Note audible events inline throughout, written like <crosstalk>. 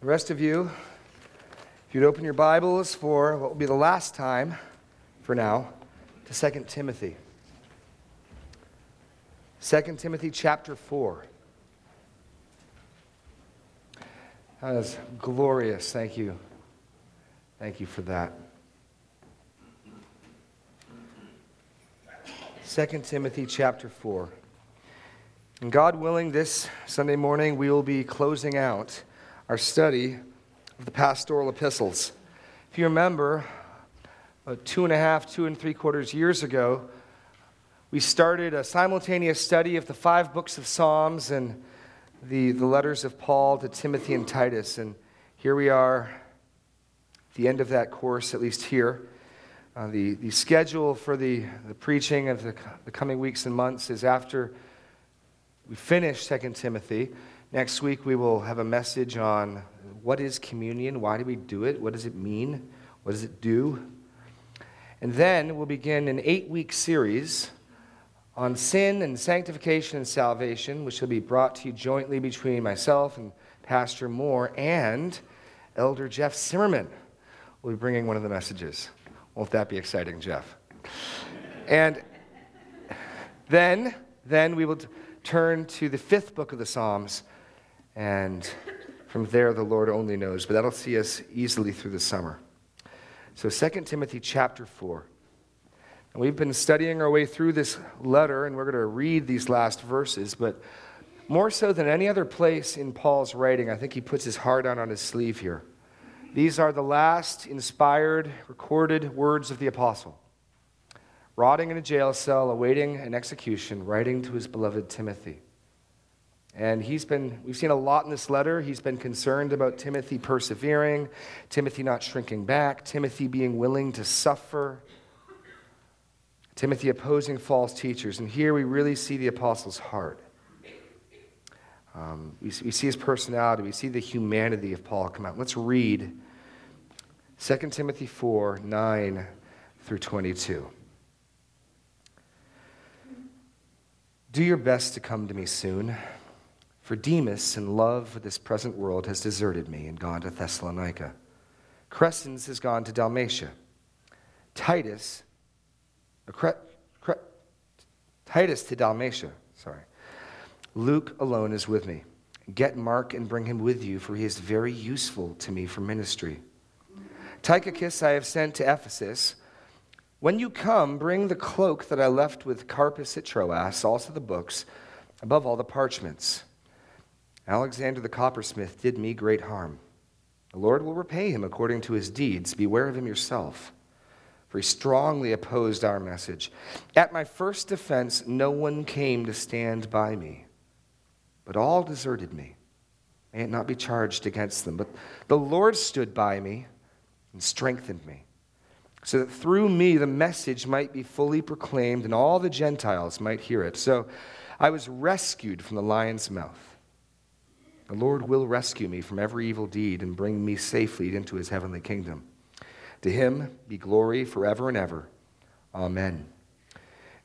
The rest of you, if you'd open your Bibles for what will be the last time for now to 2 Timothy. 2 Timothy chapter 4. That is glorious. Thank you. Thank you for that. 2 Timothy chapter 4. And God willing, this Sunday morning we will be closing out our study of the pastoral epistles. If you remember, two and a half, two and three quarters years ago, we started a simultaneous study of the five books of Psalms and the, the letters of Paul to Timothy and Titus. And here we are, the end of that course, at least here. Uh, the, the schedule for the, the preaching of the, the coming weeks and months is after we finish 2 Timothy. Next week, we will have a message on what is communion, why do we do it, what does it mean, what does it do. And then we'll begin an eight week series on sin and sanctification and salvation, which will be brought to you jointly between myself and Pastor Moore and Elder Jeff Zimmerman We'll be bringing one of the messages. Won't that be exciting, Jeff? And then, then we will t- turn to the fifth book of the Psalms and from there, the Lord only knows. But that'll see us easily through the summer. So 2 Timothy chapter 4. And we've been studying our way through this letter, and we're going to read these last verses. But more so than any other place in Paul's writing, I think he puts his heart out on his sleeve here. These are the last inspired, recorded words of the apostle. Rotting in a jail cell, awaiting an execution, writing to his beloved Timothy. And he's been, we've seen a lot in this letter. He's been concerned about Timothy persevering, Timothy not shrinking back, Timothy being willing to suffer, Timothy opposing false teachers. And here we really see the apostle's heart. Um, we, we see his personality, we see the humanity of Paul come out. Let's read 2 Timothy 4 9 through 22. Do your best to come to me soon. For Demas, in love with this present world, has deserted me and gone to Thessalonica. Crescens has gone to Dalmatia. Titus, Cre, Cre, Titus to Dalmatia, sorry. Luke alone is with me. Get Mark and bring him with you, for he is very useful to me for ministry. Tychicus I have sent to Ephesus. When you come, bring the cloak that I left with Carpus at Troas, also the books, above all the parchments. Alexander the coppersmith did me great harm. The Lord will repay him according to his deeds. Beware of him yourself. For he strongly opposed our message. At my first defense, no one came to stand by me, but all deserted me. May it not be charged against them. But the Lord stood by me and strengthened me, so that through me the message might be fully proclaimed and all the Gentiles might hear it. So I was rescued from the lion's mouth. The Lord will rescue me from every evil deed and bring me safely into his heavenly kingdom. To him be glory forever and ever. Amen.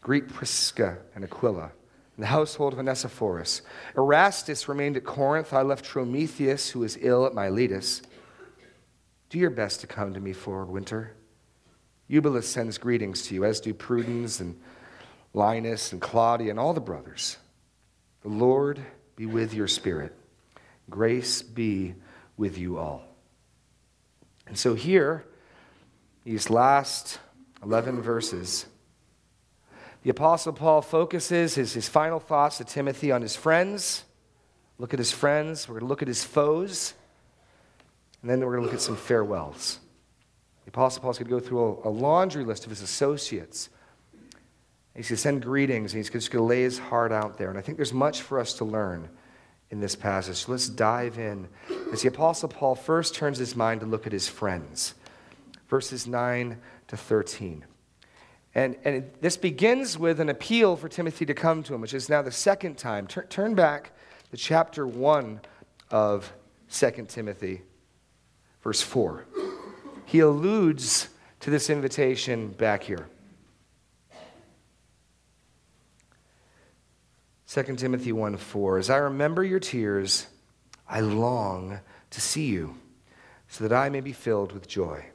Greet Prisca and Aquila and the household of Onesiphorus. Erastus remained at Corinth. I left Trophimus, who is ill at Miletus. Do your best to come to me for winter. Eubulus sends greetings to you, as do Pudens and Linus and Claudia and all the brothers. The Lord be with your spirit. Grace be with you all. And so, here, these last 11 verses, the Apostle Paul focuses his, his final thoughts to Timothy on his friends. Look at his friends. We're going to look at his foes. And then we're going to look at some farewells. The Apostle Paul's going to go through a, a laundry list of his associates. He's going to send greetings, and he's just going to lay his heart out there. And I think there's much for us to learn in this passage. Let's dive in. As the Apostle Paul first turns his mind to look at his friends, verses 9 to 13. And, and this begins with an appeal for Timothy to come to him, which is now the second time. Turn, turn back to chapter 1 of 2 Timothy, verse 4. He alludes to this invitation back here. 2 Timothy 1 4. As I remember your tears, I long to see you, so that I may be filled with joy.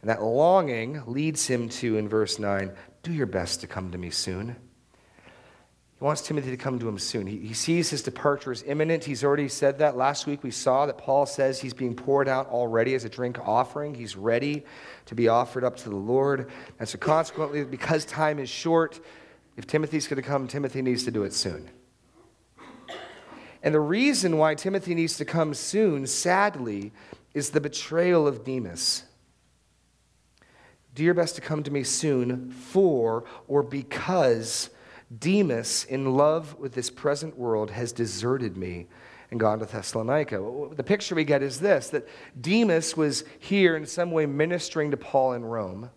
And that longing leads him to, in verse 9, do your best to come to me soon. He wants Timothy to come to him soon. He, he sees his departure is imminent. He's already said that. Last week we saw that Paul says he's being poured out already as a drink offering. He's ready to be offered up to the Lord. And so, consequently, because time is short, if Timothy's going to come, Timothy needs to do it soon. And the reason why Timothy needs to come soon, sadly, is the betrayal of Demas. Do your best to come to me soon, for or because Demas, in love with this present world, has deserted me and gone to Thessalonica. The picture we get is this that Demas was here in some way ministering to Paul in Rome.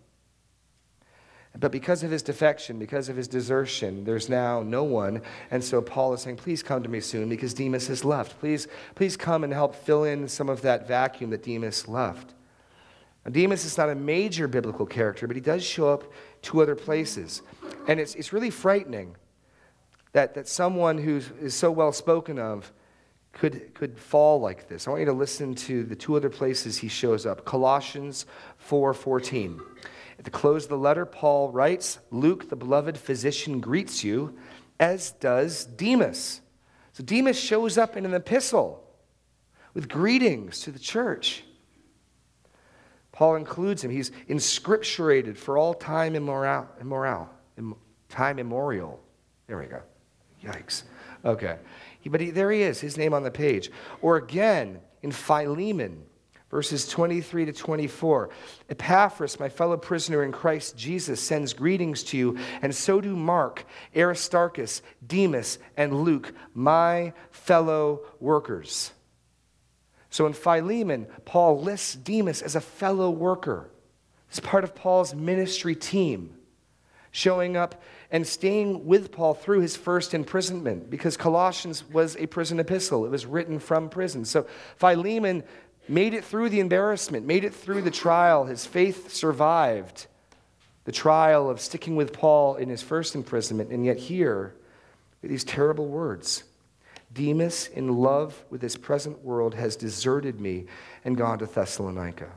But because of his defection, because of his desertion, there's now no one. And so Paul is saying, Please come to me soon because Demas has left. Please, please come and help fill in some of that vacuum that Demas left. Now, Demas is not a major biblical character, but he does show up two other places. And it's, it's really frightening that, that someone who is so well spoken of could, could fall like this. I want you to listen to the two other places he shows up. Colossians 4:14. At the close of the letter, Paul writes, Luke, the beloved physician, greets you, as does Demas. So Demas shows up in an epistle with greetings to the church. Paul includes him. He's inscripturated for all time immemorial. immemorial time immemorial. There we go. Yikes. Okay. But he, there he is, his name on the page. Or again, in Philemon, verses 23 to 24. Epaphras, my fellow prisoner in Christ Jesus, sends greetings to you, and so do Mark, Aristarchus, Demas, and Luke, my fellow workers. So in Philemon, Paul lists Demas as a fellow worker. He's part of Paul's ministry team, showing up and staying with Paul through his first imprisonment, because Colossians was a prison epistle. It was written from prison. So Philemon made it through the embarrassment, made it through the trial. His faith survived the trial of sticking with Paul in his first imprisonment, and yet here, these terrible words Demas, in love with this present world, has deserted me and gone to Thessalonica.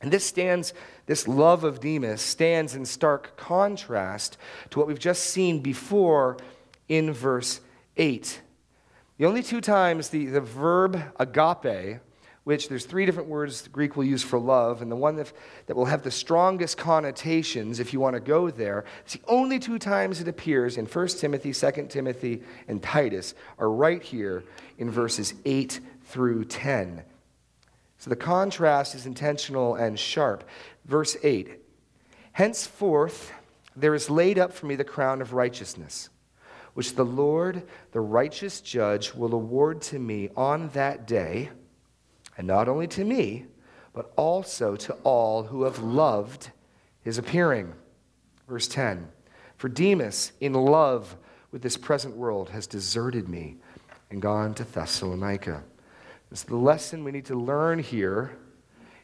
And this stands, this love of Demas stands in stark contrast to what we've just seen before in verse 8. The only two times the, the verb agape which there's three different words the Greek will use for love, and the one that, that will have the strongest connotations, if you want to go there, it's the only two times it appears in 1 Timothy, 2 Timothy, and Titus are right here in verses 8 through 10. So the contrast is intentional and sharp. Verse 8 Henceforth there is laid up for me the crown of righteousness, which the Lord, the righteous judge, will award to me on that day and not only to me, but also to all who have loved his appearing. Verse 10 For Demas, in love with this present world, has deserted me and gone to Thessalonica. So the lesson we need to learn here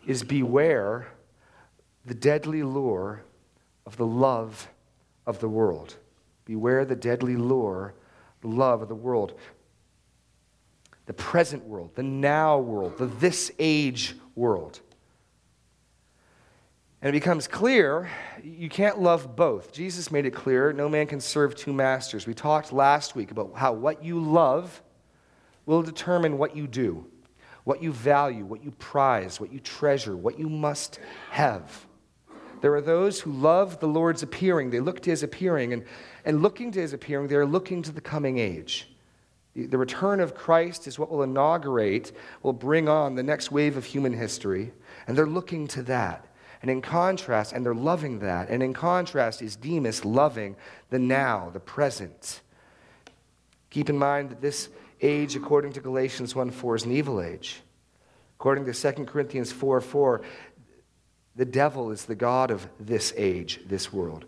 is beware the deadly lure of the love of the world. Beware the deadly lure, the love of the world the present world, the now world, the this age world. And it becomes clear you can't love both. Jesus made it clear no man can serve two masters. We talked last week about how what you love will determine what you do, what you value, what you prize, what you treasure, what you must have. There are those who love the Lord's appearing. They look to his appearing, and, and looking to his appearing, they're looking to the coming age. The return of Christ is what will inaugurate, will bring on the next wave of human history. And they're looking to that. And in contrast, and they're loving that. And in contrast is Demas loving the now, the present. Keep in mind that this age, according to Galatians 1 4, is an evil age. According to 2 Corinthians 4 4, the devil is the God of this age, this world.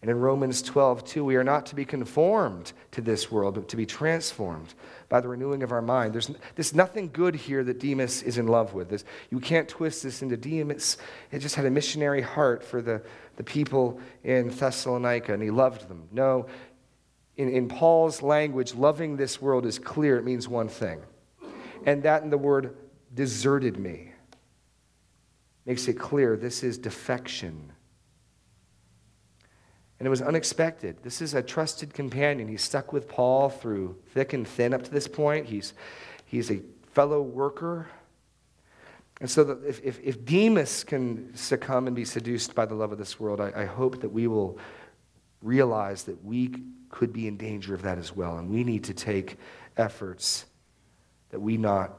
And in Romans 12, 2, we are not to be conformed to this world, but to be transformed by the renewing of our mind. There's, there's nothing good here that Demas is in love with. This, you can't twist this into Demas. He just had a missionary heart for the, the people in Thessalonica, and he loved them. No, in, in Paul's language, loving this world is clear. It means one thing. And that in the word deserted me. Makes it clear this is defection. And it was unexpected. This is a trusted companion. He's stuck with Paul through thick and thin up to this point. He's, he's a fellow worker. And so, if, if, if, Demas can succumb and be seduced by the love of this world, I, I hope that we will realize that we could be in danger of that as well. And we need to take efforts that we not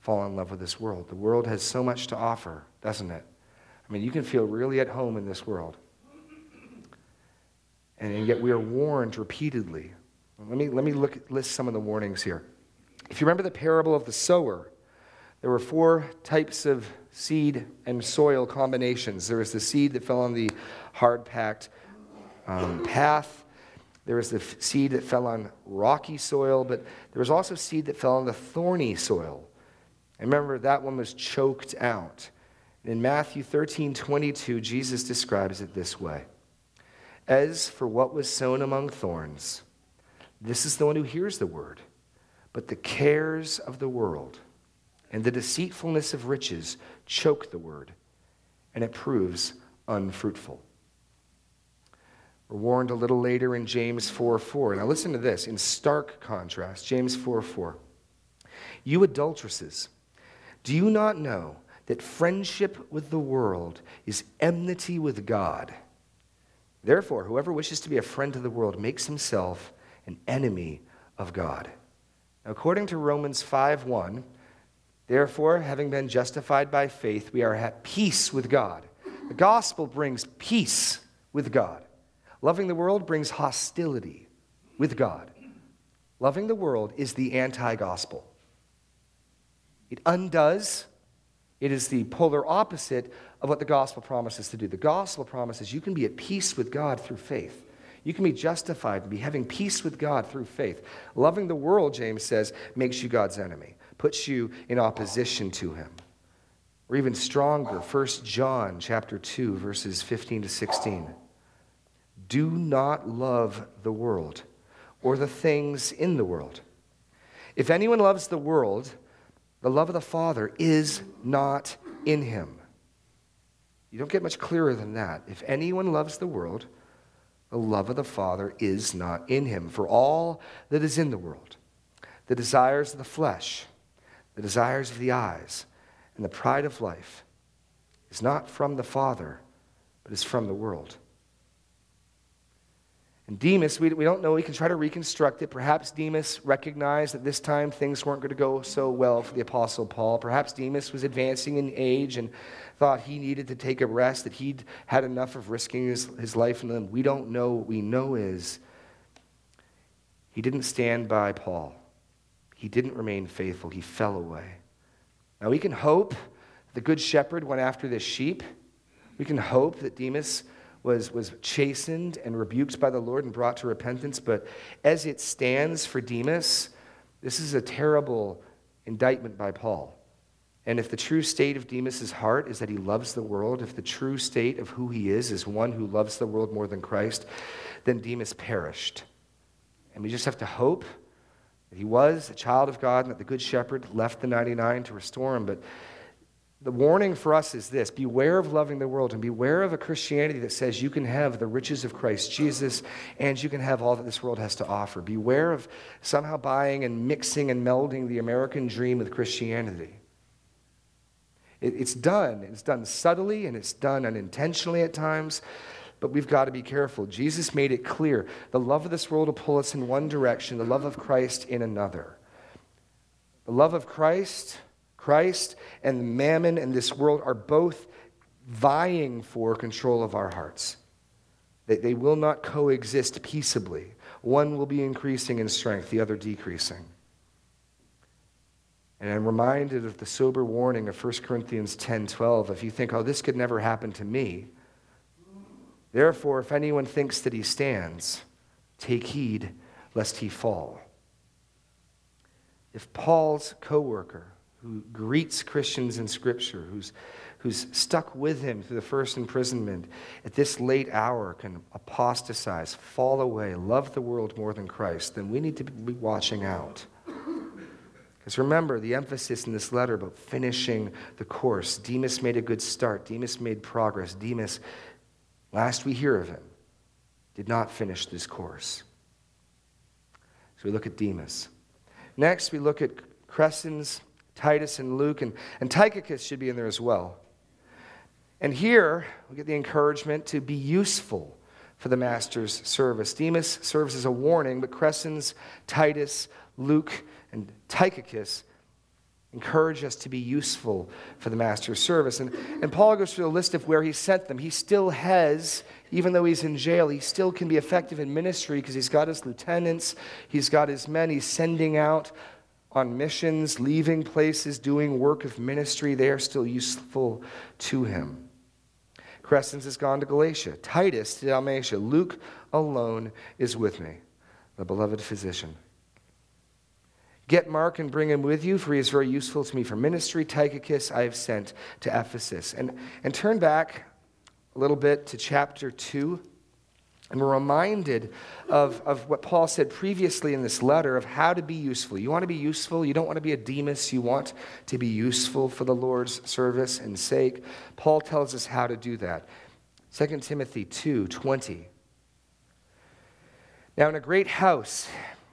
fall in love with this world. The world has so much to offer, doesn't it? I mean, you can feel really at home in this world. And yet we are warned repeatedly. Let me, let me look, list some of the warnings here. If you remember the parable of the sower, there were four types of seed and soil combinations. There was the seed that fell on the hard packed um, path, there was the f- seed that fell on rocky soil, but there was also seed that fell on the thorny soil. And remember, that one was choked out. In Matthew 13 22, Jesus describes it this way As for what was sown among thorns, this is the one who hears the word, but the cares of the world and the deceitfulness of riches choke the word, and it proves unfruitful. We're warned a little later in James 4 4. Now listen to this in stark contrast James 4 4. You adulteresses, do you not know that friendship with the world is enmity with God? Therefore, whoever wishes to be a friend to the world makes himself an enemy of God. According to Romans 5 1, therefore, having been justified by faith, we are at peace with God. The gospel brings peace with God. Loving the world brings hostility with God. Loving the world is the anti gospel. It undoes, it is the polar opposite of what the gospel promises to do. The gospel promises you can be at peace with God through faith. You can be justified and be having peace with God through faith. Loving the world, James says, makes you God's enemy, puts you in opposition to him. Or even stronger, 1 John chapter 2, verses 15 to 16. Do not love the world or the things in the world. If anyone loves the world, the love of the Father is not in him. You don't get much clearer than that. If anyone loves the world, the love of the Father is not in him. For all that is in the world, the desires of the flesh, the desires of the eyes, and the pride of life, is not from the Father, but is from the world. And Demas, we, we don't know. We can try to reconstruct it. Perhaps Demas recognized that this time things weren't going to go so well for the Apostle Paul. Perhaps Demas was advancing in age and thought he needed to take a rest, that he'd had enough of risking his, his life in them. We don't know. What we know is he didn't stand by Paul, he didn't remain faithful. He fell away. Now we can hope the good shepherd went after this sheep. We can hope that Demas was, was chastened and rebuked by the Lord and brought to repentance. But as it stands for Demas, this is a terrible indictment by Paul. And if the true state of Demas's heart is that he loves the world, if the true state of who he is is one who loves the world more than Christ, then Demas perished. And we just have to hope that he was a child of God and that the good shepherd left the 99 to restore him. But the warning for us is this beware of loving the world and beware of a Christianity that says you can have the riches of Christ Jesus and you can have all that this world has to offer. Beware of somehow buying and mixing and melding the American dream with Christianity. it's done. It's done subtly and it's done unintentionally at times, but we've got to be careful. Jesus made it clear the love of this world will pull us in one direction, the love of Christ in another. The love of Christ Christ and mammon and this world are both vying for control of our hearts. They, they will not coexist peaceably. One will be increasing in strength, the other decreasing. And I'm reminded of the sober warning of 1 Corinthians 10:12. If you think, oh, this could never happen to me, therefore, if anyone thinks that he stands, take heed lest he fall. If Paul's co-worker who greets Christians in Scripture, who's, who's stuck with him through the first imprisonment, at this late hour can apostatize, fall away, love the world more than Christ, then we need to be watching out. Because remember, the emphasis in this letter about finishing the course. Demas made a good start. Demas made progress. Demas, last we hear of him, did not finish this course. So we look at Demas. Next, we look at Crescens, Titus, and Luke, and, and Tychicus should be in there as well. And here, we get the encouragement to be useful for the master's service. Demas serves as a warning, but Crescens, Titus, Luke, and Tychicus encourage us to be useful for the master's service. And, and Paul goes through a list of where he sent them. He still has, even though he's in jail, he still can be effective in ministry because he's got his lieutenants, he's got his men, he's sending out on missions, leaving places, doing work of ministry. They are still useful to him. Crescens has gone to Galatia, Titus to Dalmatia. Luke alone is with me, the beloved physician. Get Mark and bring him with you, for he is very useful to me for ministry. Tychicus I have sent to Ephesus. And, and turn back a little bit to chapter 2. And we're reminded of, of what Paul said previously in this letter of how to be useful. You want to be useful. You don't want to be a Demas. You want to be useful for the Lord's service and sake. Paul tells us how to do that. 2 Timothy 2 20. Now, in a great house,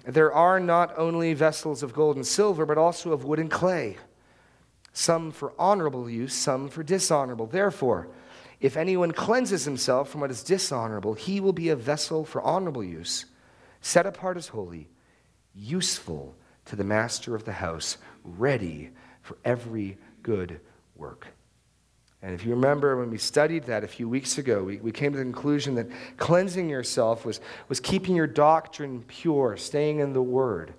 there are not only vessels of gold and silver, but also of wood and clay, some for honorable use, some for dishonorable. Therefore, if anyone cleanses himself from what is dishonorable, he will be a vessel for honorable use, set apart as holy, useful to the master of the house, ready for every good work. And if you remember when we studied that a few weeks ago, we, we came to the conclusion that cleansing yourself was, was keeping your doctrine pure, staying in the Word.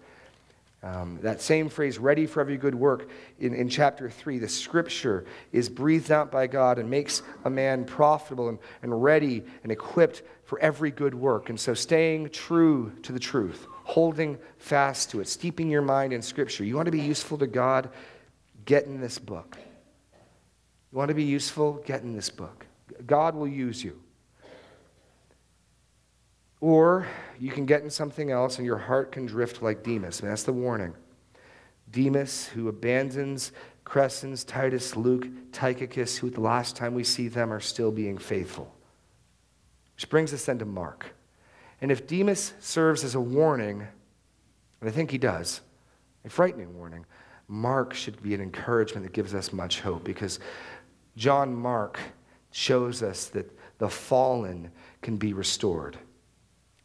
Um, that same phrase, ready for every good work, in, in chapter 3, the scripture is breathed out by God and makes a man profitable and, and ready and equipped for every good work. And so, staying true to the truth, holding fast to it, steeping your mind in scripture. You want to be useful to God? Get in this book. You want to be useful? Get in this book. God will use you. Or you can get in something else and your heart can drift like Demas. And that's the warning. Demas, who abandons Crescens, Titus, Luke, Tychicus, who the last time we see them are still being faithful. Which brings us then to Mark. And if Demas serves as a warning, and I think he does, a frightening warning, Mark should be an encouragement that gives us much hope because John Mark shows us that the fallen can be restored.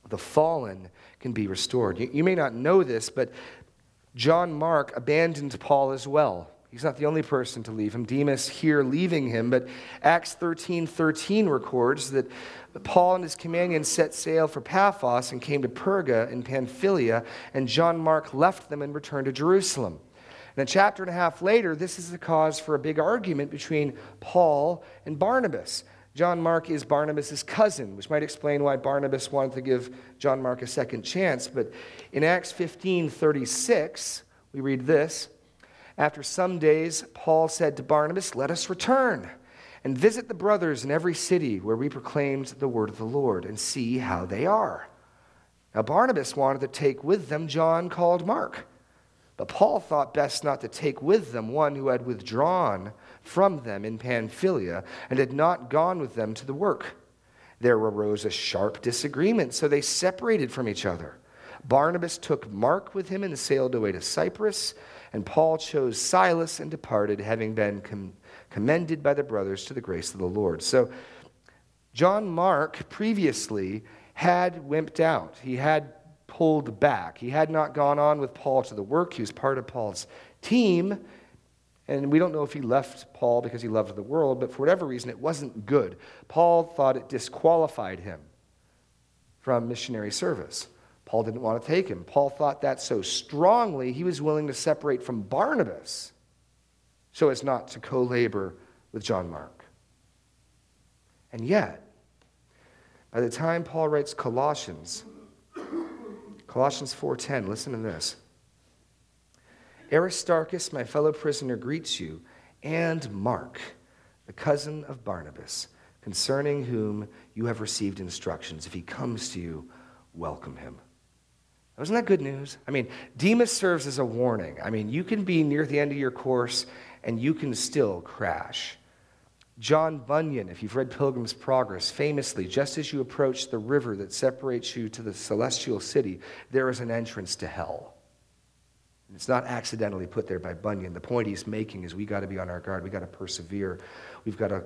The fallen can be restored. You, you, may not know this, but John Mark abandoned Paul as well. He's not the only person to leave him. Demas here leaving him, but Acts 13 13 records that Paul and his companions set sail for Paphos and came to Perga in Pamphylia, and John Mark left them and returned to Jerusalem. And a chapter and a half later, this is the cause for a big argument between Paul and Barnabas. John Mark is Barnabas' cousin, which might explain why Barnabas wanted to give John Mark a second chance. But in Acts 15 36, we read this After some days, Paul said to Barnabas, Let us return and visit the brothers in every city where we proclaimed the word of the Lord and see how they are. Now, Barnabas wanted to take with them John called Mark. But Paul thought best not to take with them one who had withdrawn from them in Pamphylia and had not gone with them to the work. There arose a sharp disagreement, so they separated from each other. Barnabas took Mark with him and sailed away to Cyprus, and Paul chose Silas and departed, having been com- commended by the brothers to the grace of the Lord. So, John Mark previously had wimped out. He had pulled back. He had not gone on with Paul to the work. He was part of Paul's team. And we don't know if he left Paul because he loved the world, but for whatever reason, it wasn't good. Paul thought it disqualified him from missionary service. Paul didn't want to take him. Paul thought that so strongly, he was willing to separate from Barnabas so as not to co labor with John Mark. And yet, by the time Paul writes Colossians, Colossians 4:10, listen to this. Aristarchus, my fellow prisoner, greets you, and Mark, the cousin of Barnabas, concerning whom you have received instructions. If he comes to you, welcome him. Wasn't that good news? I mean, Demas serves as a warning. I mean, you can be near the end of your course and you can still crash. John Bunyan, if you've read Pilgrim's Progress, famously, just as you approach the river that separates you to the celestial city, there is an entrance to hell. And it's not accidentally put there by Bunyan. The point he's making is we got to be on our guard. We got to persevere. We've got to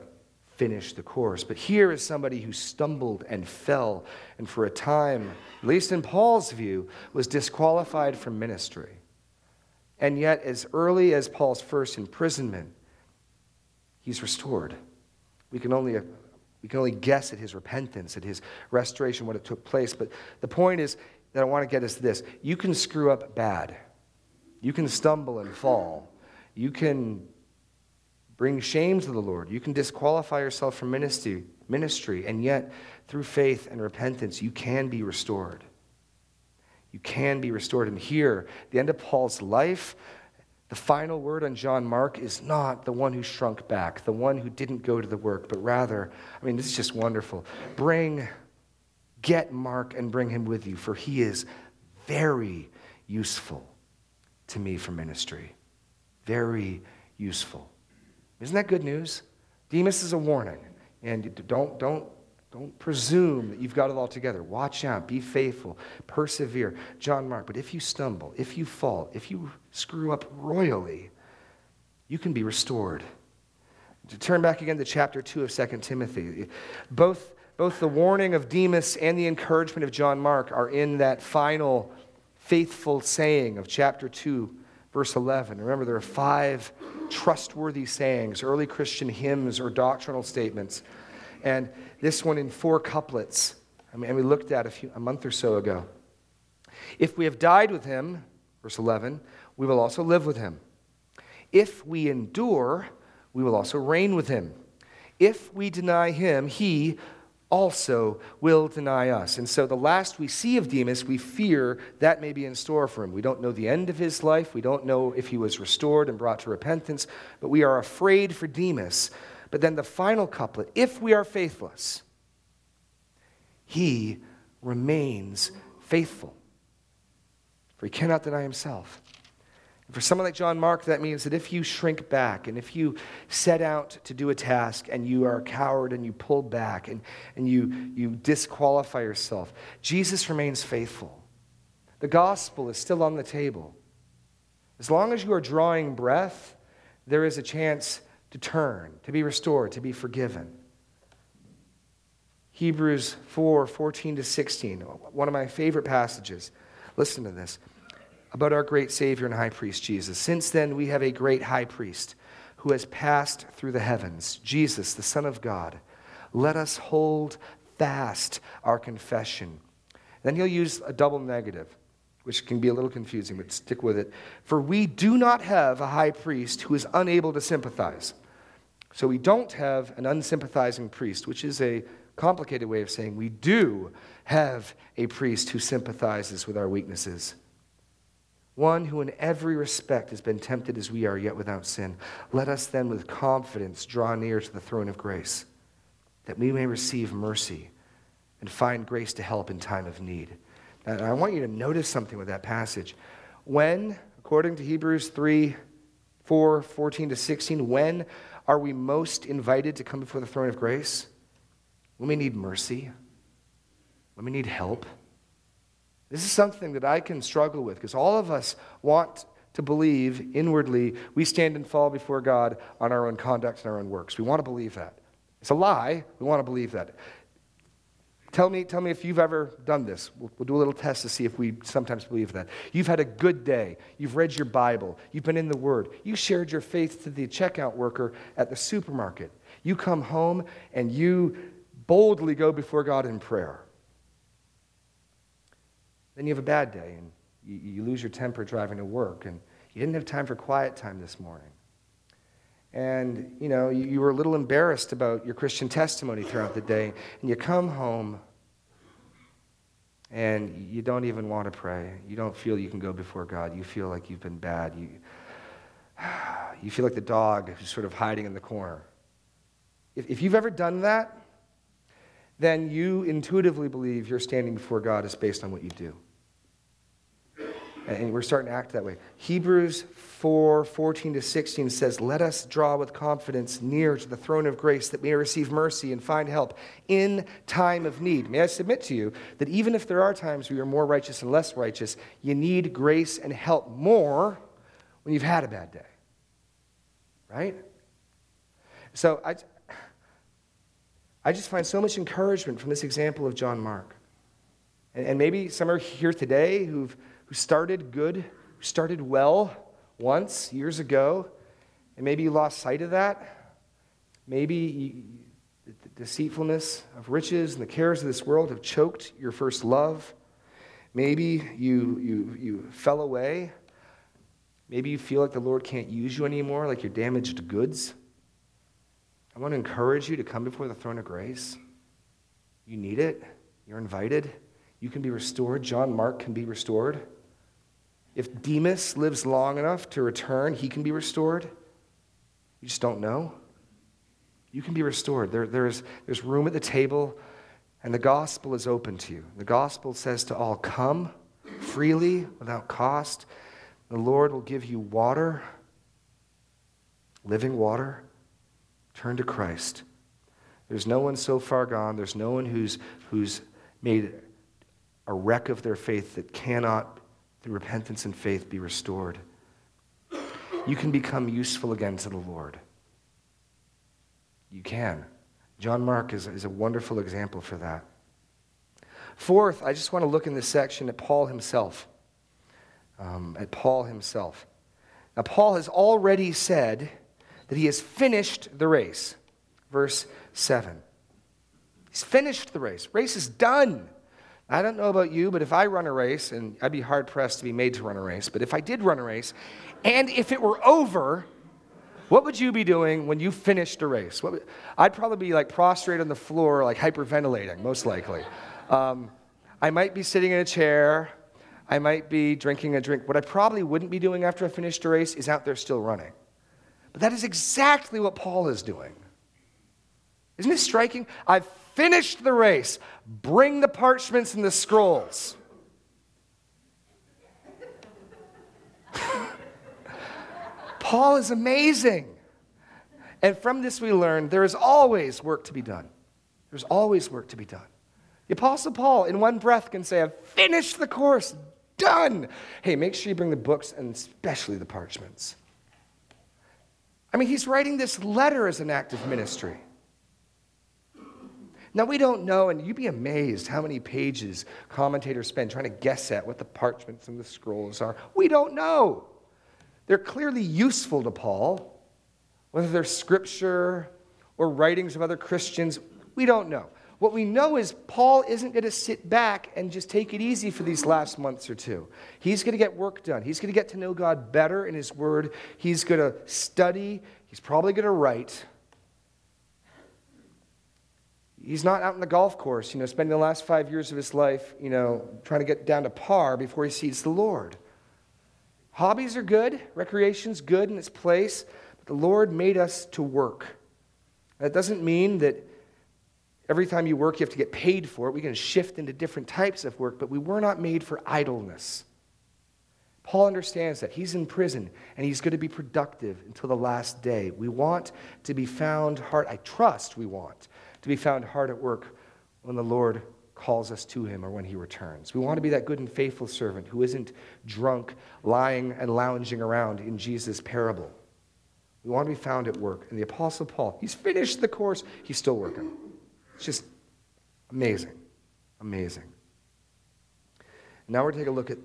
finish the course. But here is somebody who stumbled and fell, and for a time, at least in Paul's view, was disqualified from ministry. And yet, as early as Paul's first imprisonment, he's restored. We can only we can only guess at his repentance, at his restoration, what it took place. But the point is that I want to get is this you can screw up bad, you can stumble and fall, you can bring shame to the Lord, you can disqualify yourself from ministry, ministry, and yet through faith and repentance, you can be restored. You can be restored. And here, the end of Paul's life, the final word on John Mark is not the one who shrunk back, the one who didn't go to the work, but rather, I mean, this is just wonderful. Bring, get Mark and bring him with you, for he is very useful to me for ministry. Very useful. Isn't that good news? Demas is a warning. And don't, don't don't presume that you've got it all together. Watch out, be faithful, persevere. John Mark, but if you stumble, if you fall, if you screw up royally, you can be restored. To turn back again to chapter 2 of 2 Timothy, both, both the warning of Demas and the encouragement of John Mark are in that final faithful saying of chapter 2, verse 11. Remember, there are five trustworthy sayings, early Christian hymns or doctrinal statements. And this one in four couplets. I mean, and we looked at a, few, a month or so ago. If we have died with him, verse 11, we will also live with him. If we endure, we will also reign with him. If we deny him, he also will deny us. And so the last we see of Demas, we fear that may be in store for him. We don't know the end of his life. We don't know if he was restored and brought to repentance, but we are afraid for Demas but then the final couplet if we are faithless, he remains faithful, for he cannot deny himself. For someone like John Mark, that means that if you shrink back and if you set out to do a task and you are a coward and you pull back and, and you, you disqualify yourself, Jesus remains faithful. The gospel is still on the table. As long as you are drawing breath, there is a chance to turn, to be restored, to be forgiven. Hebrews 4 14 to 16, one of my favorite passages. Listen to this about our great Savior and high priest, Jesus. Since then, we have a great high priest who has passed through the heavens, Jesus, the Son of God. Let us hold fast our confession. Then he'll use a double negative which can be a little confusing, but stick with it. For we do not have a high priest who is unable to sympathize. So we don't have an unsympathizing priest, which is a complicated way of saying we do have a priest who sympathizes with our weaknesses. One who in every respect has been tempted as we are, yet without sin. Let us then with confidence draw near to the throne of grace, that we may receive mercy and find grace to help in time of need. And I want you to notice something with that passage. When, according to Hebrews 3 4, 14 to 16, when are we most invited to come before the throne of grace? When we need mercy, when we need help. This is something that I can struggle with because all of us want to believe inwardly we stand and fall before God on our own conduct and our own works. We want to believe that. It's a lie. We want to believe that. Tell me, tell me if you've ever done this. We'll, we'll, do a little test to see if we sometimes believe that. You've had a good day. You've read your Bible. You've been in the Word. You shared your faith to the checkout worker at the supermarket. You come home and you boldly go before God in prayer. Then you have a bad day and you, you lose your temper driving to work and you didn't have time for quiet time this morning. And you know you, you, were a little embarrassed about your christian testimony throughout the day and you come home and you don't even want to pray. You don't feel you can go before god. You feel like you've been bad. You, <sighs> you feel like the dog who's sort of hiding in the corner. If, if you've ever done that then you intuitively believe your standing before god is based on what you do And we're starting to act that way. Hebrews 4 14 to 16 says, Let us draw with confidence near to the throne of grace that we may receive mercy and find help in time of need. May I submit to you that even if there are times where you're more righteous and less righteous, you need grace and help more when you've had a bad day. Right? So I, I just find so much encouragement from this example of John Mark. And, and maybe some are here today who've who started good, who started well once years ago, and maybe you lost sight of that. Maybe you, the deceitfulness of riches and the cares of this world have choked your first love. Maybe you, you, you fell away. Maybe you feel like the Lord can't use you anymore, like you're damaged goods. I want to encourage you to come before the throne of grace. You need it. You're invited. You can be restored. John Mark can be restored. If Demas lives long enough to return, he can be restored. You just don't know. You can be restored. There, there's, there's room at the table, and the gospel is open to you. The gospel says to all, Come freely, without cost. The Lord will give you water, living water. Turn to Christ. There's no one so far gone, there's no one who's, who's made a wreck of their faith that cannot through repentance and faith, be restored. You can become useful again to the Lord. You can. John Mark is, is a wonderful example for that. Fourth, I just want to look in this section at Paul himself. Um, at Paul himself. Now, Paul has already said that he has finished the race. Verse 7. He's finished the race. Race is done. I don't know about you, but if I run a race, and I'd be hard pressed to be made to run a race, but if I did run a race, and if it were over, what would you be doing when you finished a race? Would, I'd probably be like prostrate on the floor, like hyperventilating, most likely. Um, I might be sitting in a chair. I might be drinking a drink. What I probably wouldn't be doing after I finished a race is out there still running. But that is exactly what Paul is doing. Isn't it striking? I've finished the race. Bring the parchments and the scrolls. <laughs> Paul is amazing. And from this, we learn there is always work to be done. There's always work to be done. The Apostle Paul, in one breath, can say, I've finished the course, done. Hey, make sure you bring the books and especially the parchments. I mean, he's writing this letter as an act of ministry. Now, we don't know, and you'd be amazed how many pages commentators spend trying to guess at what the parchments and the scrolls are. We don't know. They're clearly useful to Paul, whether they're scripture or writings of other Christians, we don't know. What we know is Paul isn't going to sit back and just take it easy for these last months or two. He's going to get work done. He's going to get to know God better in His Word. He's going to study. He's probably going to write. He's not out in the golf course, you know, spending the last five years of his life, you know, trying to get down to par before he sees the Lord. Hobbies are good, recreation's good in its place, but the Lord made us to work. That doesn't mean that every time you work you have to get paid for it. We can shift into different types of work, but we were not made for idleness. Paul understands that. He's in prison and he's going to be productive until the last day. We want to be found hard. I trust we want to be found hard at work when the Lord calls us to him or when he returns. We want to be that good and faithful servant who isn't drunk, lying, and lounging around in Jesus' parable. We want to be found at work. And the Apostle Paul, he's finished the course, he's still working. It's just amazing. Amazing. Now we're going to take a look at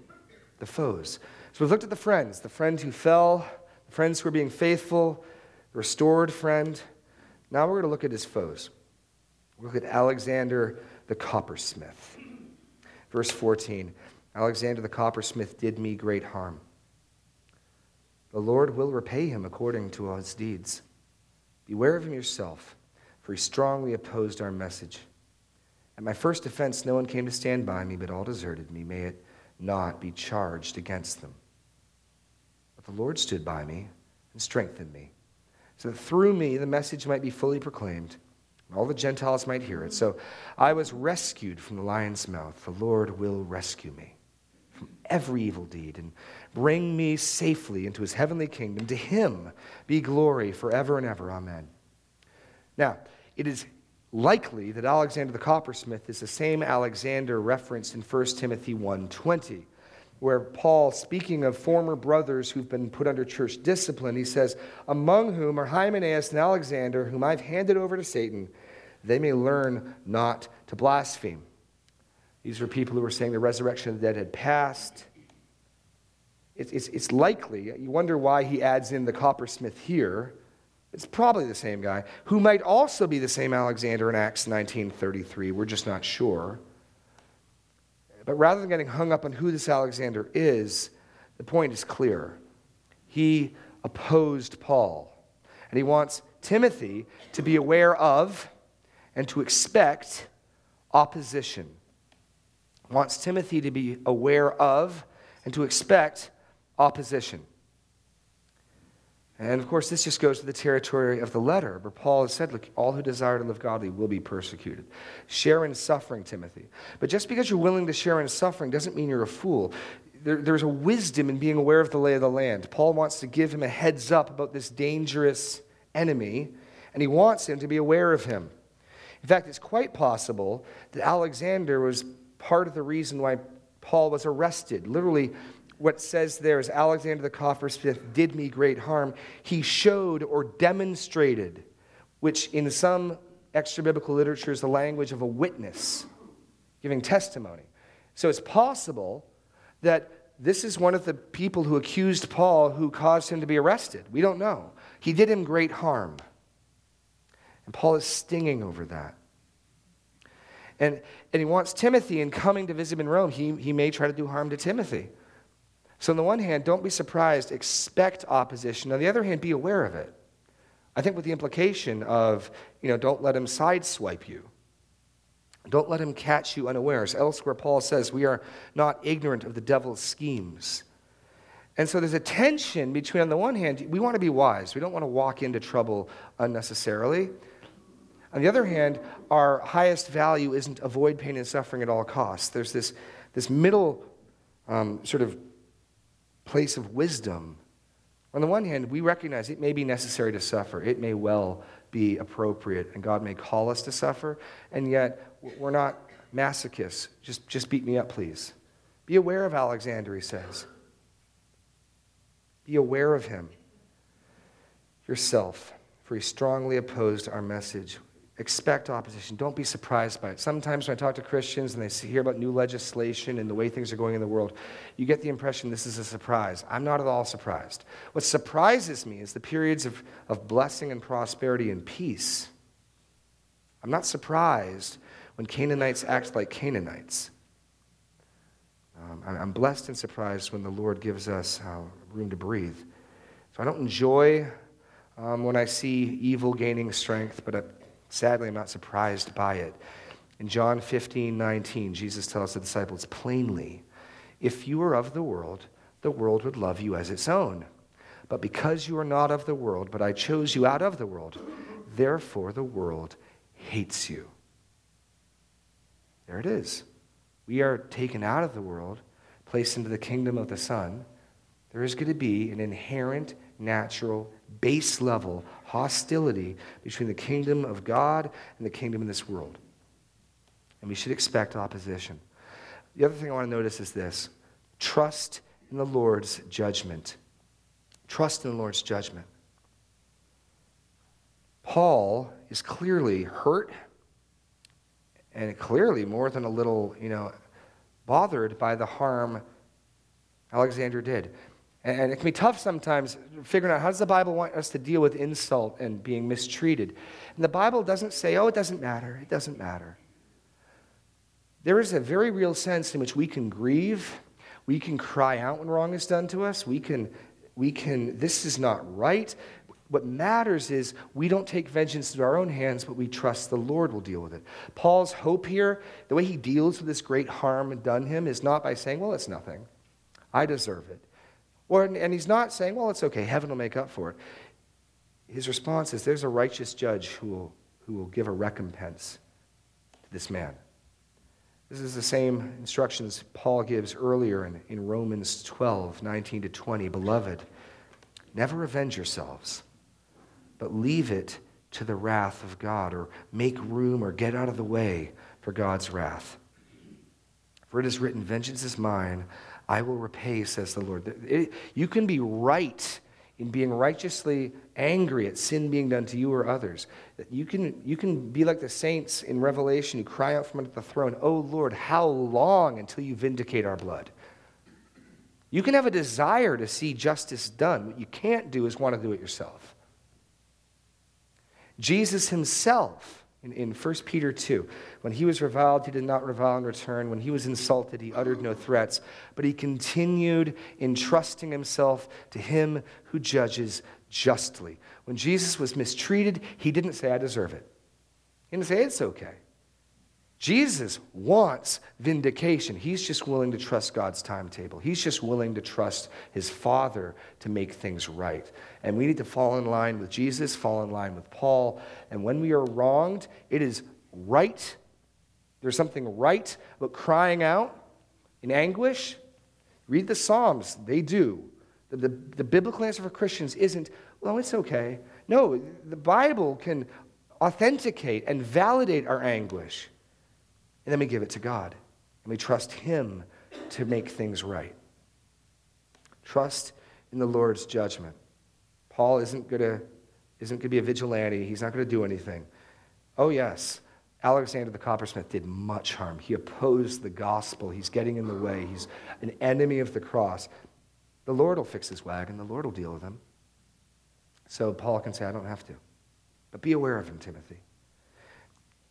the foes. So we've looked at the friends, the friend who fell, the friends who are being faithful, the restored friend. Now we're going to look at his foes. we Look at Alexander the coppersmith. Verse 14 Alexander the coppersmith did me great harm. The Lord will repay him according to all his deeds. Beware of him yourself, for he strongly opposed our message. At my first offense, no one came to stand by me, but all deserted me. May it not be charged against them. But the Lord stood by me and strengthened me, so that through me the message might be fully proclaimed and all the Gentiles might hear it. So I was rescued from the lion's mouth. The Lord will rescue me. from every evil deed and bring me safely into his heavenly kingdom. To him be glory forever and ever. Amen. Now, it is likely that Alexander the coppersmith is the same Alexander referenced in 1 Timothy 1:20 where Paul, speaking of former brothers who've been put under church discipline, he says, Among whom are Hymenaeus and Alexander, whom I've handed over to Satan, they may learn not to blaspheme. These were people who were saying the resurrection of the dead had passed. It's, it's, it's likely, you wonder why he adds in the coppersmith here. It's probably the same guy, who might also be the same Alexander in Acts 19:33. We're just not sure. But rather than getting hung up on who this Alexander is, the point is clear. He opposed Paul. And he wants Timothy to be aware of and to expect opposition. Wants Timothy to be aware of and to expect opposition. And of course, this just goes to the territory of the letter, where Paul has said, Look, all who desire to live godly will be persecuted. Share in suffering, Timothy. But just because you're willing to share in suffering doesn't mean you're a fool. There, there's a wisdom in being aware of the lay of the land. Paul wants to give him a heads up about this dangerous enemy, and he wants him to be aware of him. In fact, it's quite possible that Alexander was part of the reason why Paul was arrested. Literally, what says there is Alexander the coppersmith did me great harm. He showed or demonstrated, which in some extra biblical literature is the language of a witness giving testimony. So it's possible that this is one of the people who accused Paul who caused him to be arrested. We don't know. He did him great harm. And Paul is stinging over that. And, and he wants Timothy, in coming to visit him in Rome, he, he may try to do harm to Timothy. So, on the one hand, don't be surprised, expect opposition. On the other hand, be aware of it. I think with the implication of, you know, don't let him sideswipe you. Don't let him catch you unawares. Elsewhere, Paul says, we are not ignorant of the devil's schemes. And so there's a tension between, on the one hand, we want to be wise. We don't want to walk into trouble unnecessarily. On the other hand, our highest value isn't avoid pain and suffering at all costs. There's this, this middle um, sort of place of wisdom. On the one hand, we recognize it may be necessary to suffer, it may well be appropriate, and God may call us to suffer, and yet we're not masochists. Just, just beat me up, please. Be aware of Alexander, he says. Be aware of him yourself, for he strongly opposed our message expect opposition. Don't be surprised by it. Sometimes when I talk to Christians and they hear about new legislation and the way things are going in the world, you get the impression this is a surprise. I'm not at all surprised. What surprises me is the periods of, of blessing and prosperity and peace. I'm not surprised when Canaanites act like Canaanites. Um, I'm blessed and surprised when the Lord gives us uh, room to breathe. So I don't enjoy um, when I see evil gaining strength, but Sadly, I'm not surprised by it. In John 15, 19, Jesus tells the disciples plainly, If you were of the world, the world would love you as its own. But because you are not of the world, but I chose you out of the world, therefore the world hates you. There it is. We are taken out of the world, placed into the kingdom of the Son. There is going to be an inherent, natural, base level hostility between the kingdom of God and the kingdom in this world. And we should expect opposition. The other thing I want to notice is this trust in the Lord's judgment. Trust in the Lord's judgment. Paul is clearly hurt and clearly more than a little, you know, bothered by the harm Alexander did. And it can be tough sometimes figuring out how does the Bible want us to deal with insult and being mistreated. And the Bible doesn't say, oh, it doesn't matter. It doesn't matter. There is a very real sense in which we can grieve. We can cry out when wrong is done to us. We can, we can, this is not right. What matters is we don't take vengeance into our own hands, but we trust the Lord will deal with it. Paul's hope here, the way he deals with this great harm done him, is not by saying, well, it's nothing. I deserve it. Or, and he's not saying, well, it's okay, heaven will make up for it. His response is, there's a righteous judge who will, who will give a recompense to this man. This is the same instructions Paul gives earlier in, in Romans 12, 19 to 20. Beloved, never revenge yourselves, but leave it to the wrath of God, or make room or get out of the way for God's wrath. For it is written, Vengeance is mine, I will repay, says the Lord. It, you can be right in being righteously angry at sin being done to you or others. You can, you can be like the saints in Revelation who cry out from under the throne, Oh Lord, how long until you vindicate our blood? You can have a desire to see justice done. What you can't do is want to do it yourself. Jesus himself in, in 1 Peter 2. When he was reviled, he did not revile in return. When he was insulted, he uttered no threats, but he continued entrusting himself to him who judges justly. When Jesus was mistreated, he didn't say, I deserve it. He didn't say, it's okay. Jesus wants vindication. He's just willing to trust God's timetable. He's just willing to trust his Father to make things right. And we need to fall in line with Jesus, fall in line with Paul. And when we are wronged, it is right. There's something right about crying out in anguish. Read the Psalms, they do. The, the, the biblical answer for Christians isn't, well, it's okay. No, the Bible can authenticate and validate our anguish. And then we give it to God. And we trust Him to make things right. Trust in the Lord's judgment. Paul isn't going to isn't going to be a vigilante. He's not going to do anything. Oh, yes, Alexander the coppersmith did much harm. He opposed the gospel. He's getting in the way. He's an enemy of the cross. The Lord will fix his wagon. The Lord will deal with him. So Paul can say, I don't have to. But be aware of him, Timothy.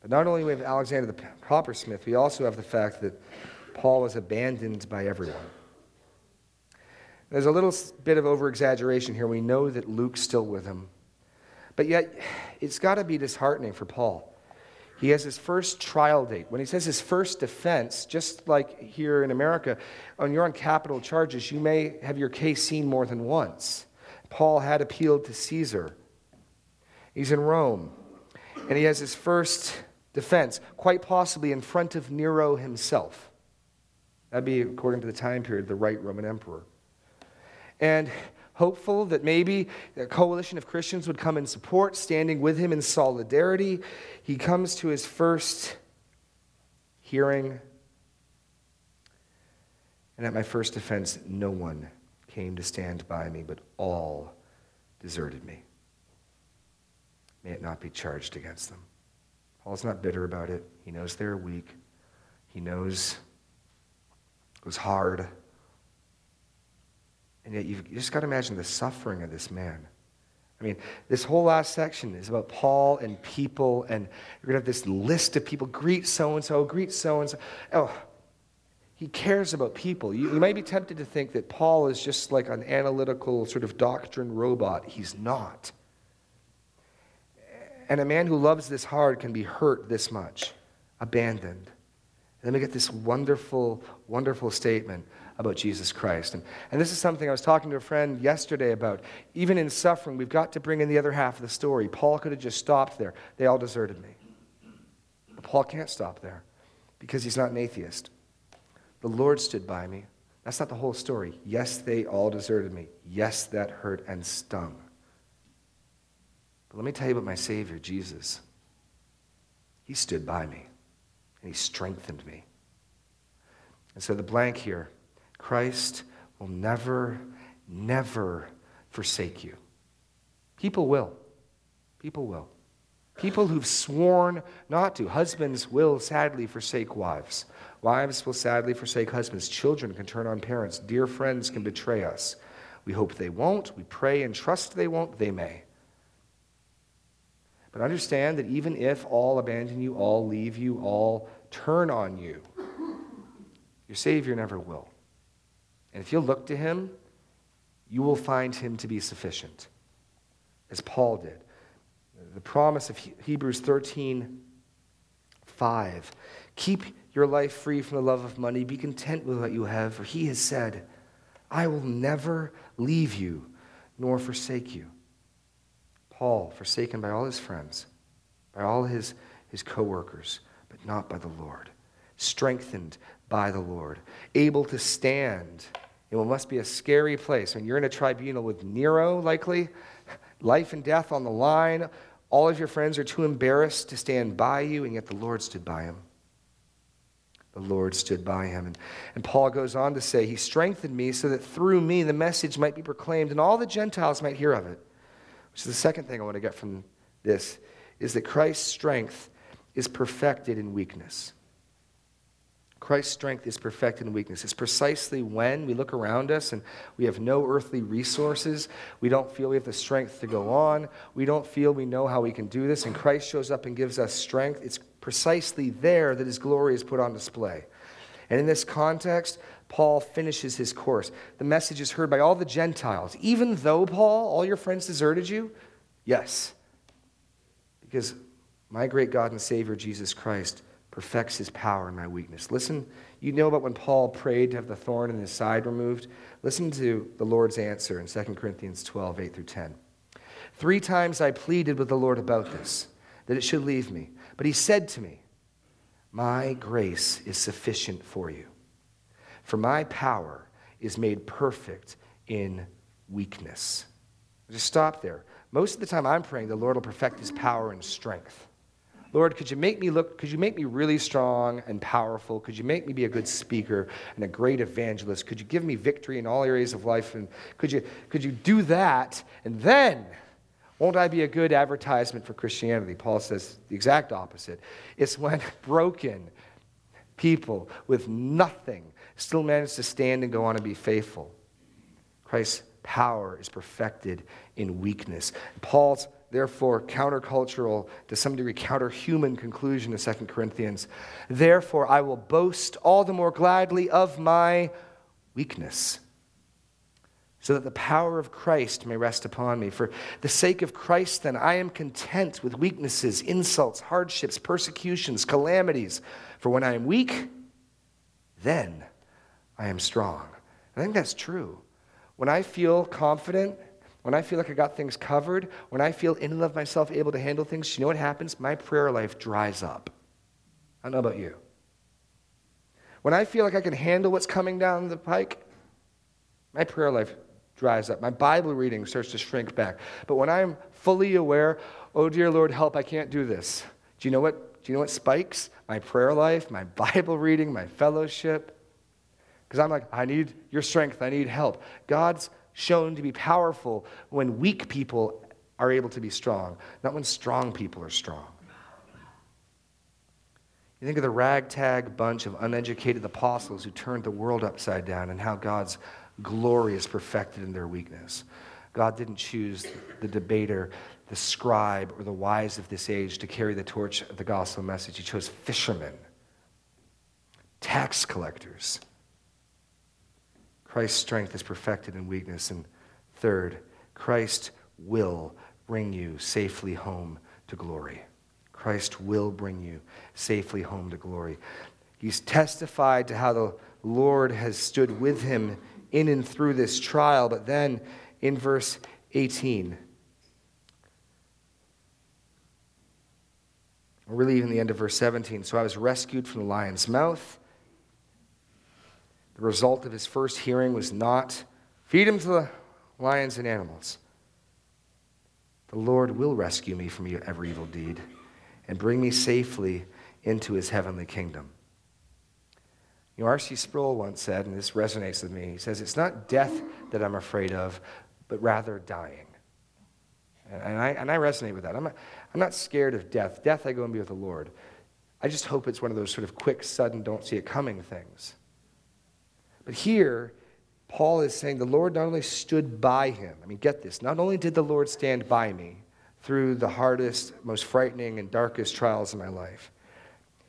But not only we have Alexander the coppersmith, we also have the fact that Paul was abandoned by everyone. There's a little bit of over exaggeration here. We know that Luke's still with him. But yet, it's got to be disheartening for Paul. He has his first trial date. When he says his first defense, just like here in America, when you're on capital charges, you may have your case seen more than once. Paul had appealed to Caesar. He's in Rome, and he has his first defense, quite possibly in front of Nero himself. That'd be, according to the time period, the right Roman emperor. And hopeful that maybe a coalition of Christians would come in support, standing with him in solidarity, he comes to his first hearing. And at my first defense, no one came to stand by me, but all deserted me. May it not be charged against them. Paul's not bitter about it. He knows they're weak. He knows it was hard. And yet you've just got to imagine the suffering of this man. I mean, this whole last section is about Paul and people, and you're going to have this list of people greet so and so, greet so and so. Oh, he cares about people. You, you might be tempted to think that Paul is just like an analytical sort of doctrine robot. He's not. And a man who loves this hard can be hurt this much, abandoned. And then we get this wonderful, wonderful statement about Jesus Christ. And, and this is something I was talking to a friend yesterday about. Even in suffering, we've got to bring in the other half of the story. Paul could have just stopped there. They all deserted me. But Paul can't stop there because he's not an atheist. The Lord stood by me. That's not the whole story. Yes, they all deserted me. Yes, that hurt and stung. But let me tell you about my Savior, Jesus. He stood by me and he strengthened me. And so the blank here Christ will never, never forsake you. People will. People will. People who've sworn not to. Husbands will sadly forsake wives. Wives will sadly forsake husbands. Children can turn on parents. Dear friends can betray us. We hope they won't. We pray and trust they won't. They may. But understand that even if all abandon you, all leave you, all turn on you, your Savior never will. And if you look to him, you will find him to be sufficient, as Paul did. The promise of Hebrews 13 5. Keep your life free from the love of money. Be content with what you have, for he has said, I will never leave you nor forsake you. Paul, forsaken by all his friends, by all his, his co workers, but not by the Lord. strengthened by the Lord, able to stand what must be a scary place. When you're in a tribunal with Nero, likely, life and death on the line, all of your friends are too embarrassed to stand by you, and yet the Lord stood by him. The Lord stood by him. And, and Paul goes on to say, He strengthened me so that through me the message might be proclaimed and all the Gentiles might hear of it. Which is the second thing I want to get from this is that Christ's strength is perfected in weakness. Christ's strength is perfected in weakness. It's precisely when we look around us and we have no earthly resources, we don't feel we have the strength to go on, we don't feel we know how we can do this, and Christ shows up and gives us strength. It's precisely there that his glory is put on display. And in this context, Paul finishes his course. The message is heard by all the Gentiles. Even though, Paul, all your friends deserted you? Yes. Because my great God and Savior, Jesus Christ, perfects his power in my weakness. Listen, you know about when Paul prayed to have the thorn in his side removed? Listen to the Lord's answer in 2 Corinthians 12, 8 through 10. Three times I pleaded with the Lord about this, that it should leave me. But he said to me, My grace is sufficient for you, for my power is made perfect in weakness. Just stop there. Most of the time I'm praying, the Lord will perfect his power and strength. Lord, could you make me look, could you make me really strong and powerful? Could you make me be a good speaker and a great evangelist? Could you give me victory in all areas of life? And could you, could you do that? And then, won't I be a good advertisement for Christianity? Paul says the exact opposite. It's when <laughs> broken people with nothing still manage to stand and go on and be faithful. Christ's power is perfected in weakness. Paul's therefore countercultural, to some degree counterhuman conclusion in 2 Corinthians. Therefore, I will boast all the more gladly of my weakness, so that the power of Christ may rest upon me. For the sake of Christ, then, I am content with weaknesses, insults, hardships, persecutions, calamities. For when I am weak, then I am strong. And I think that's true. When I feel confident, when I feel like I got things covered, when I feel in and of myself able to handle things, you know what happens? My prayer life dries up. I don't know about you. When I feel like I can handle what's coming down the pike, my prayer life dries up. My Bible reading starts to shrink back. But when I'm fully aware, oh dear Lord, help, I can't do this. Do you know what? Do you know what spikes? My prayer life, my <laughs> Bible reading, my fellowship. Because I'm like, I need your strength, I need help. God's shown to be powerful when weak people are able to be strong, not when strong people are strong. You think of the ragtag bunch of uneducated apostles who turned the world upside down and how God's glory is perfected in their weakness. God didn't choose the debater, the scribe, or the wise of this age to carry the torch of the gospel message. He chose fishermen, tax collectors Christ's strength is perfected in weakness. And third, Christ will bring you safely home to glory. Christ will bring you safely home to glory. He's testified to how the Lord has stood with him in and through this trial. But then in verse 18, or really even the end of verse 17, so I was rescued from the lion's mouth. The result of his first hearing was not feed him to the lions and animals. The Lord will rescue me from every evil deed and bring me safely into his heavenly kingdom. You know, R.C. Sproul once said, and this resonates with me, he says, It's not death that I'm afraid of, but rather dying. And I, and I resonate with that. I'm not, I'm not scared of death. Death, I go and be with the Lord. I just hope it's one of those sort of quick, sudden, don't see it coming things. But here, Paul is saying the Lord not only stood by him, I mean, get this, not only did the Lord stand by me through the hardest, most frightening, and darkest trials of my life,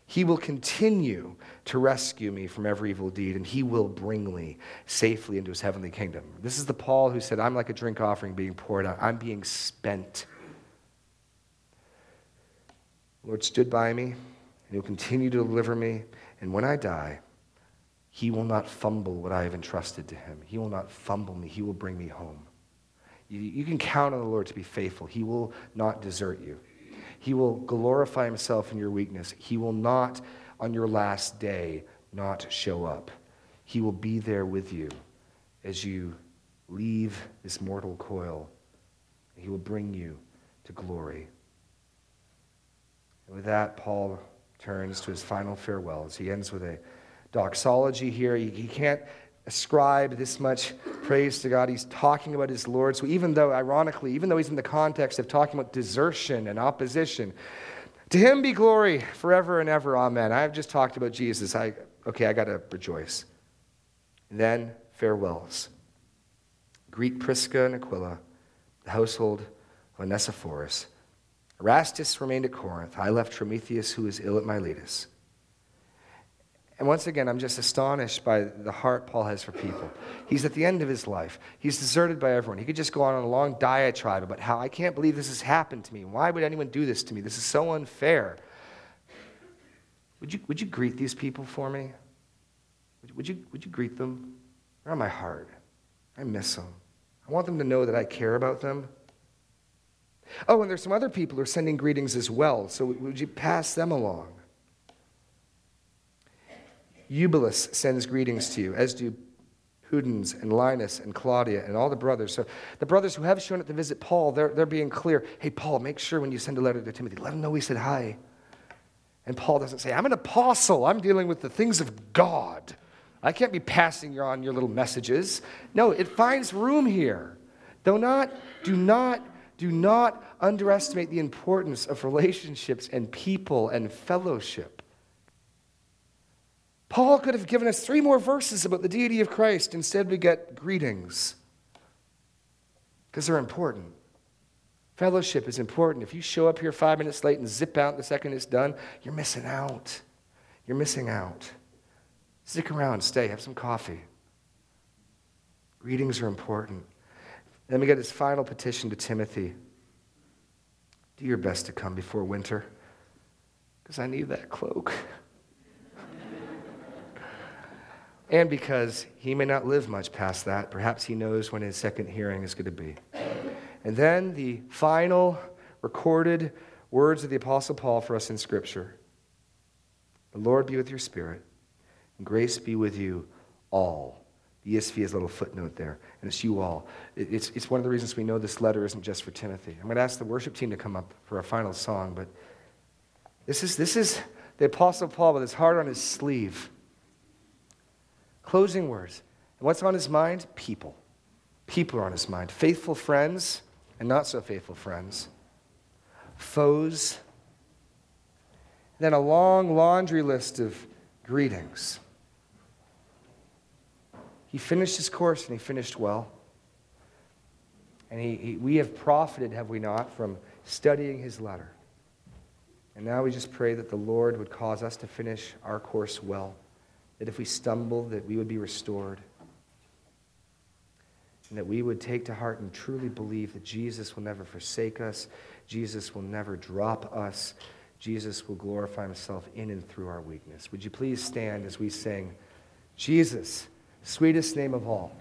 he will continue to rescue me from every evil deed, and he will bring me safely into his heavenly kingdom. This is the Paul who said, I'm like a drink offering being poured out, I'm being spent. The Lord stood by me, and he'll continue to deliver me, and when I die, he will not fumble what I have entrusted to him. He will not fumble me. He will bring me home. You, you, can count on the Lord to be faithful. He will not desert you. He will glorify himself in your weakness. He will not on your last day not show up. He will be there with you as you leave this mortal coil. He will bring you to glory. And with that, Paul turns to his final farewells. He ends with a doxology here. He, he can't ascribe this much praise to God. He's talking about his Lord. So even though, ironically, even though he's in the context of talking about desertion and opposition, to him be glory forever and ever. Amen. I've just talked about Jesus. I, okay, I got to rejoice. And then farewells. Greet Prisca and Aquila, the household of Onesiphorus. Erastus remained at Corinth. I left Trophimus, who was ill at Miletus. And once again, I'm just astonished by the heart Paul has for people. He's at the end of his life. He's deserted by everyone. He could just go on a long diatribe about how I can't believe this has happened to me. Why would anyone do this to me? This is so unfair. Would you, would you greet these people for me? Would, would, you, would you greet them? They're on my heart. I miss them. I want them to know that I care about them. Oh, and there's some other people who are sending greetings as well, so would you pass them along? Eubulus sends greetings to you, as do Pudens and Linus and Claudia and all the brothers. So the brothers who have shown up to visit Paul, they're, they're being clear. Hey, Paul, make sure when you send a letter to Timothy, let him know we said hi. And Paul doesn't say, I'm an apostle. I'm dealing with the things of God. I can't be passing on your little messages. No, it finds room here. Do not, do not, do not underestimate the importance of relationships and people and fellowship. Paul could have given us three more verses about the deity of Christ. Instead, we get greetings because they're important. Fellowship is important. If you show up here five minutes late and zip out the second it's done, you're missing out. You're missing out. Stick around, stay, have some coffee. Greetings are important. Then we get his final petition to Timothy Do your best to come before winter because I need that cloak. And because he may not live much past that. Perhaps he knows when his second hearing is going to be. And then the final recorded words of the Apostle Paul for us in Scripture The Lord be with your spirit, and grace be with you all. The ESV has a little footnote there, and it's you all. It's, it's one of the reasons we know this letter isn't just for Timothy. I'm going to ask the worship team to come up for our final song, but this is, this is the Apostle Paul with his heart on his sleeve Closing words. What's on his mind? People. People are on his mind. Faithful friends and not so faithful friends. Foes. Then a long laundry list of greetings. He finished his course and he finished well. And he, he, we have profited, have we not, from studying his letter. And now we just pray that the Lord would cause us to finish our course well that if we stumble, that we would be restored. And that we would take to heart and truly believe that Jesus will never forsake us, Jesus will never drop us, Jesus will glorify himself in and through our weakness. Would you please stand as we sing, Jesus, sweetest name of all?